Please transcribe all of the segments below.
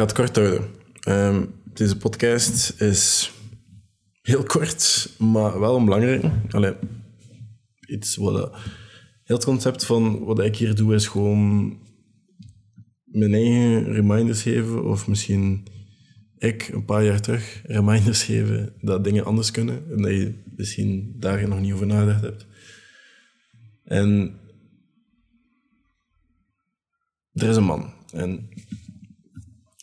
ga het kort houden. Ehm, deze podcast is heel kort, maar wel belangrijk. Allee, iets wat... eh, heel het concept van wat ik hier doe is gewoon mijn eigen reminders geven, of misschien ik een paar jaar terug reminders geven dat dingen anders kunnen en dat je misschien daar nog niet over nagedacht hebt. En er is een man. En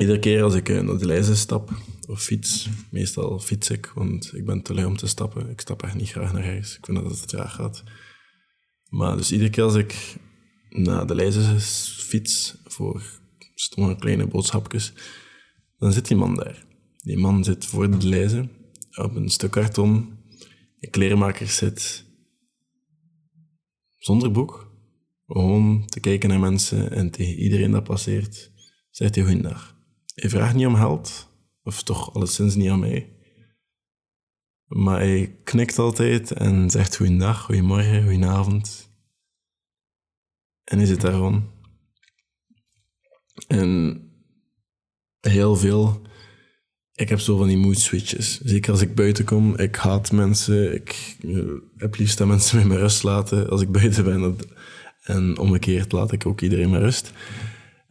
iedere keer als ik eh, naar de lijzen stap of fiets, meestal fiets ik, want ik ben te lui om te stappen. Ik stap echt niet graag naar huis. Ik vind dat het traag gaat. Maar dus iedere keer als ik naar de lijzen fiets voor stomme kleine boodschapjes, dan zit die man daar. Die man zit voor de lijzen op een stuk karton. Een kleermaker zit zonder boek. Gewoon te kijken naar mensen en tegen iedereen dat passeert, zegt hij goeiedag. Hij vraagt niet om geld, of toch alleszins niet aan mij. Maar hij knikt altijd en zegt goeiedag, goeiemorgen, goedenavond. En hij zit daar gewoon. En heel veel. Ik heb zo van die mood switches. Zeker als ik buiten kom. Ik haat mensen. Ik eh, heb liefst dat mensen met rust laten als ik buiten ben. En omgekeerd laat ik ook iedereen met rust.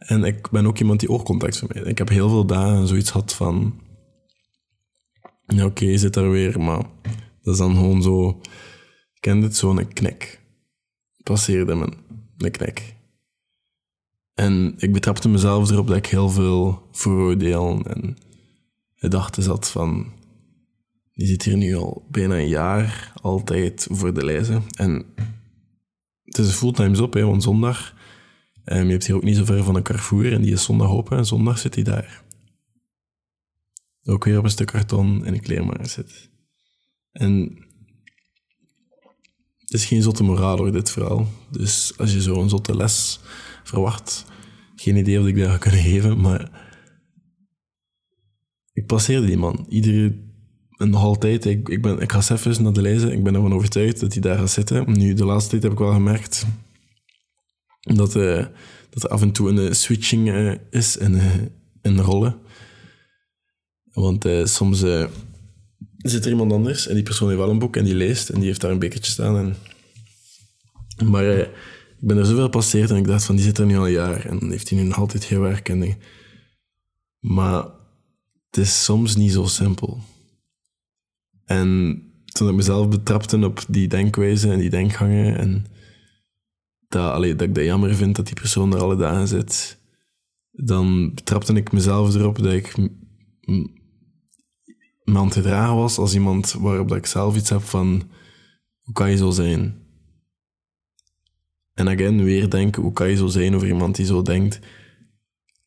En ik ben ook iemand die oogcontact vermijdt. Ik heb heel veel dagen zoiets gehad van... Ja, oké, je zit daar weer, maar... Dat is dan gewoon zo... Ik ken dit zo'n knik. Passeerde me. Een knik. En ik betrapte mezelf erop dat ik heel veel vooroordelen en gedachten zat van... Die zit hier nu al bijna een jaar altijd voor de lijzen. En het is een fulltime job, hè, want zondag... ehm, je hebt hier ook niet zo ver van een Carrefour en die is zondag open en zondag zit hij daar. Ook weer op een stuk karton en een kleermaker zit. En het is geen zotte moraal hoor, dit verhaal. Dus als je zo'n zotte les verwacht, geen idee of ik dat ga kunnen geven, maar ik passeerde die man. Iedere, en nog altijd, ik, ik, ben, ik ga zelf eens naar de lijzen, ik ben ervan overtuigd dat hij daar gaat zitten. Nu, de laatste tijd heb ik wel gemerkt dat, eh, dat er af en toe een eh, switching eh, is in, in rollen. Want soms zit er iemand anders en die persoon heeft wel een boek en die leest en die heeft daar een bekertje staan. En... Maar ik ben er zoveel passeerd en ik dacht van, die zit er nu al een jaar en heeft hij nu nog altijd geen werk en dingen. Maar het is soms niet zo simpel. En toen ik mezelf betrapte op die denkwijze en die denkgangen en dat, allee, dat ik dat jammer vind dat die persoon er alle dagen zit, dan betrapte ik mezelf erop dat ik me aan het gedragen was als iemand waarop dat ik zelf iets heb van hoe kan je zo zijn? En again, weer denken, hoe kan je zo zijn over iemand die zo denkt?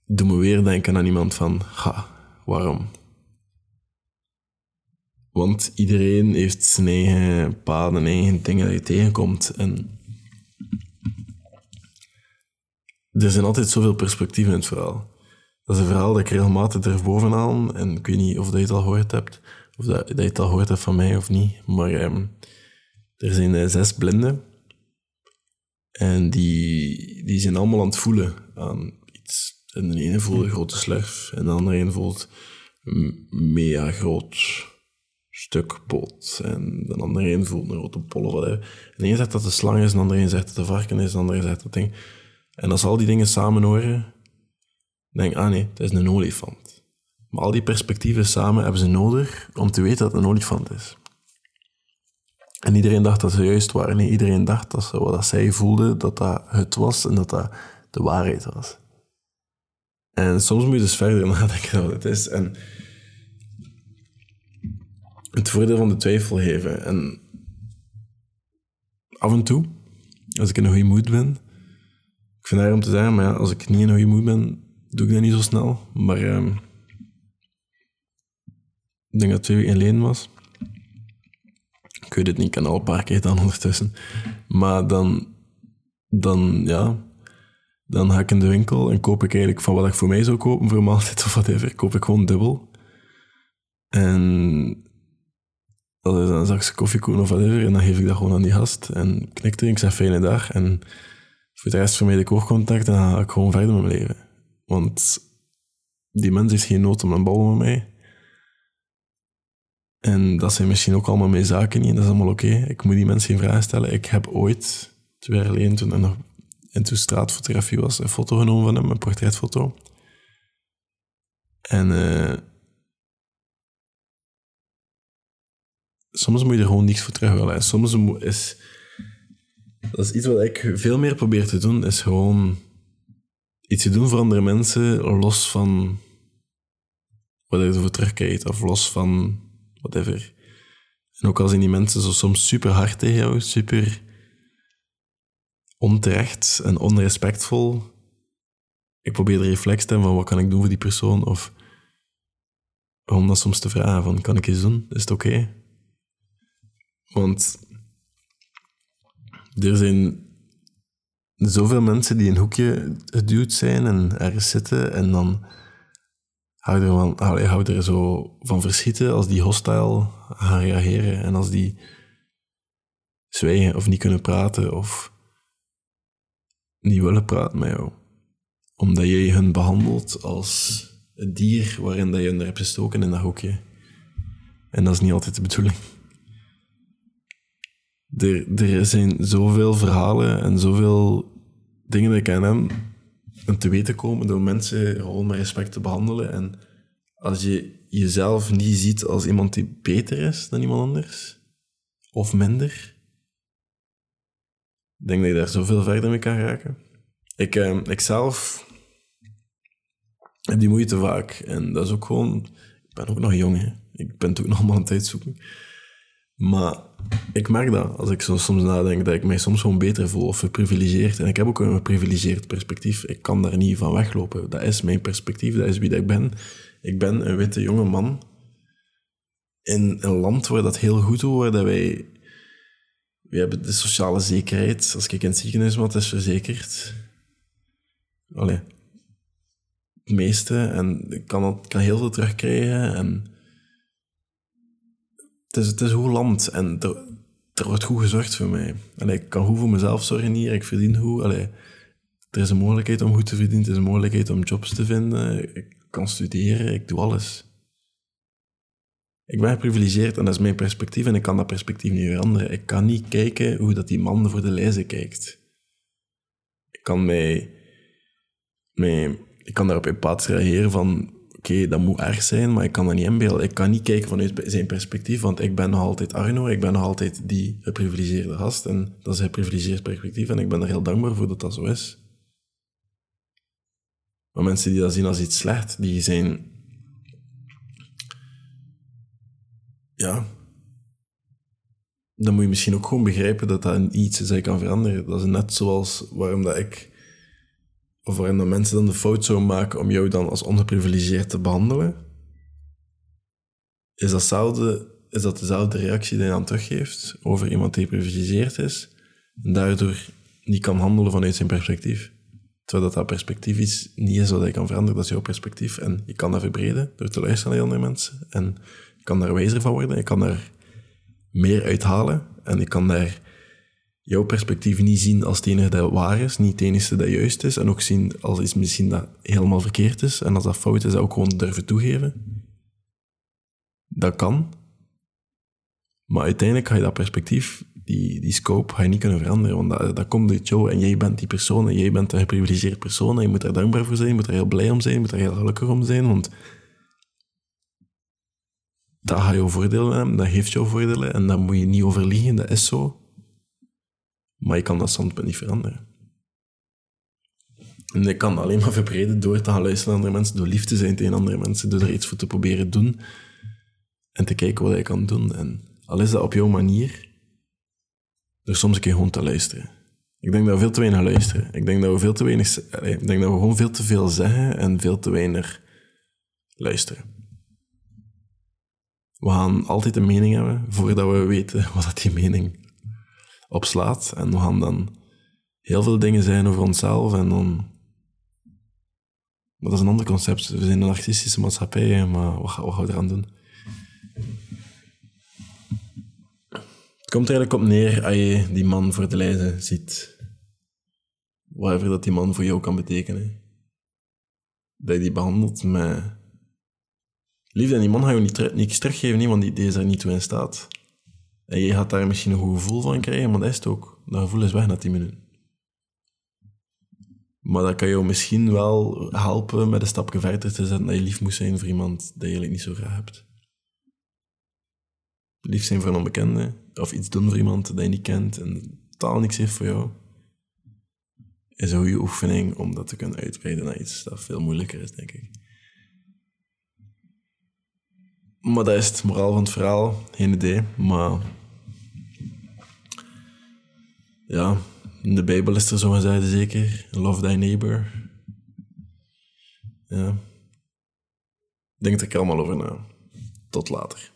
Doe me weer denken aan iemand van, ga, waarom? Want iedereen heeft zijn eigen paden, eigen dingen dat je tegenkomt. En er zijn altijd zoveel perspectieven in het verhaal. Dat is een verhaal dat ik regelmatig erboven haal. En ik weet niet of dat je het al gehoord hebt, of dat, dat je het al gehoord hebt van mij of niet. Maar ehm, er zijn eh, zes blinden. En die, die zijn allemaal aan het voelen aan iets. En de ene voelt een grote slurf, en de andere een voelt een mega groot stuk bot. En de andere een voelt een grote pol. En de ene zegt dat een slang is, de andere een zegt dat een varken is, de andere zegt dat ding. En als al die dingen samen horen, denk ah nee, het is een olifant. Maar al die perspectieven samen hebben ze nodig om te weten dat het een olifant is. En iedereen dacht dat ze juist waren. Nee, iedereen dacht dat ze, wat zij voelden, dat dat het was en dat dat de waarheid was. En soms moet je dus verder nadenken wat het is. En het voordeel van de twijfel geven. En af en toe, als ik in een goede moed ben, ik vind erg om te zeggen, maar ja, als ik niet in goede moed ben, doe ik dat niet zo snel. Maar ehm, ik denk dat twee weken geleden was. Ik weet het niet, ik kan al een paar keer dan ondertussen. Maar dan, dan, ja, dan ga ik in de winkel en koop ik eigenlijk van wat ik voor mij zou kopen, voor een maaltijd of whatever, koop ik gewoon dubbel. En dat is dan een zakje koffiekoen of whatever, en dan geef ik dat gewoon aan die gast. En knikt er, ik zeg fijne dag. En voor de rest vermijd ik oogcontact en ga ik gewoon verder met mijn leven. Want die mens heeft geen nood om een bal met mij. En dat zijn misschien ook allemaal mijn zaken niet, en dat is allemaal oké. Ik moet die mensen geen vragen stellen. Ik heb ooit, twee jaar geleden, toen, nog, en toen straatfotografie was, een foto genomen van hem, een portretfoto. En uh, soms moet je er gewoon niks voor terug willen. soms is... Dat is iets wat ik veel meer probeer te doen, is gewoon iets te doen voor andere mensen, los van wat je ervoor terugkijkt, of los van whatever. En ook al zijn die mensen zo soms super hard tegen jou, super onterecht en onrespectvol, ik probeer de reflex te hebben van wat kan ik doen voor die persoon, of om dat soms te vragen van kan ik iets doen, is het oké? Want er zijn zoveel mensen die in een hoekje geduwd zijn en ergens zitten en dan houden er, van, houden er zo van verschieten als die hostile gaan reageren en als die zwijgen of niet kunnen praten of niet willen praten met jou. Omdat jij hun behandelt als het dier waarin dat je er hebt gestoken in dat hoekje. En dat is niet altijd de bedoeling. Er, er zijn zoveel verhalen en zoveel dingen die ik aan hem en te weten komen door mensen gewoon met respect te behandelen. En als je jezelf niet ziet als iemand die beter is dan iemand anders, of minder, denk dat je daar zoveel verder mee kan raken. Ik, eh, ik zelf heb die moeite vaak. En dat is ook gewoon... Ik ben ook nog jong. Ik ben ook nog maar aan het uitzoeken. Maar ik merk dat, als ik zo soms nadenk, dat ik mij soms gewoon beter voel of geprivilegeerd. En ik heb ook een geprivilegeerd perspectief. Ik kan daar niet van weglopen. Dat is mijn perspectief, dat is wie ik ben. Ik ben een witte jonge man in een land waar dat heel goed hoort, dat wij... We hebben de sociale zekerheid. Als ik in het ziekenhuis wat is verzekerd. Allee. Het meeste. En ik kan, kan heel veel terugkrijgen. En het is, het is goed land en er, wordt goed gezorgd voor mij. Allee, ik kan goed voor mezelf zorgen hier, ik verdien goed. Er is een mogelijkheid om goed te verdienen, er is een mogelijkheid om jobs te vinden. Ik kan studeren, ik doe alles. Ik ben geprivilegeerd en dat is mijn perspectief en ik kan dat perspectief niet veranderen. Ik kan niet kijken hoe dat die man voor de lijzen kijkt. Ik kan mij, mij ik kan daarop empathisch reageren van oké, dat moet erg zijn, maar ik kan dat niet inbeelden. Ik kan niet kijken vanuit zijn perspectief, want ik ben nog altijd Arno, ik ben nog altijd die geprivilegeerde gast, en dat is een geprivilegeerd perspectief, en ik ben er heel dankbaar voor dat dat zo is. Maar mensen die dat zien als iets slecht, die zijn... Ja... Dan moet je misschien ook gewoon begrijpen dat dat iets is dat je kan veranderen. Dat is net zoals waarom dat ik of waarin mensen dan de fout zouden maken om jou dan als ongeprivilegeerd te behandelen, is, is dat dezelfde reactie die je dan teruggeeft over iemand die geprivilegeerd is en daardoor niet kan handelen vanuit zijn perspectief. Terwijl dat, dat perspectief is, niet is wat je kan veranderen, dat is jouw perspectief. En je kan dat verbreden door te luisteren naar andere mensen. En je kan daar wijzer van worden, je kan daar meer uithalen en je kan daar jouw perspectief niet zien als het enige dat waar is, niet het enige dat juist is, en ook zien als iets misschien dat helemaal verkeerd is, en als dat fout is, dat ook gewoon durven toegeven. Dat kan. Maar uiteindelijk ga je dat perspectief, die, die scope, ga je niet kunnen veranderen, want dat, komt uit jou, en jij bent die persoon, en jij bent een geprivilegeerde persoon, en je moet er dankbaar voor zijn, je moet er heel blij om zijn, je moet er heel gelukkig om zijn, want dat gaat jouw voordelen hebben, dat geeft jouw voordelen, en daar moet je niet over liegen, dat is zo. Maar je kan dat standpunt niet veranderen. En ik kan alleen maar verbreden door te gaan luisteren naar andere mensen, door lief te zijn tegen andere mensen, door er iets voor te proberen doen en te kijken wat je kan doen. En al is dat op jouw manier, door soms een keer gewoon te luisteren. Ik denk dat we veel te weinig luisteren. Ik denk dat we veel te weinig... Ik denk dat we gewoon veel te veel zeggen en veel te weinig luisteren. We gaan altijd een mening hebben voordat we weten wat dat die mening opslaat. En we gaan dan heel veel dingen zijn over onszelf en dan... Maar dat is een ander concept. We zijn een narcistische maatschappij, maar wat, gaan we eraan doen? Het komt er eigenlijk op neer als je die man voor de lijzen ziet. Whatever dat die man voor jou kan betekenen. dat je die behandelt met liefde. En die man gaat je niet teruggeven, niet, want die, is er niet toe in staat. En je gaat daar misschien een goed gevoel van krijgen, maar dat is het ook. Dat gevoel is weg na 10 minuten. Maar dat kan jou misschien wel helpen met een stapje verder te zetten dat je lief moet zijn voor iemand dat je niet zo graag hebt. Lief zijn voor een onbekende, of iets doen voor iemand dat je niet kent en totaal niks heeft voor jou, is een goede oefening om dat te kunnen uitbreiden naar iets dat veel moeilijker is, denk ik. Maar dat is het moraal van het verhaal. Geen idee. Maar ja, in de Bijbel is er zo gezegd zeker. Love thy neighbor. Ja. Denk er allemaal over na. Tot later.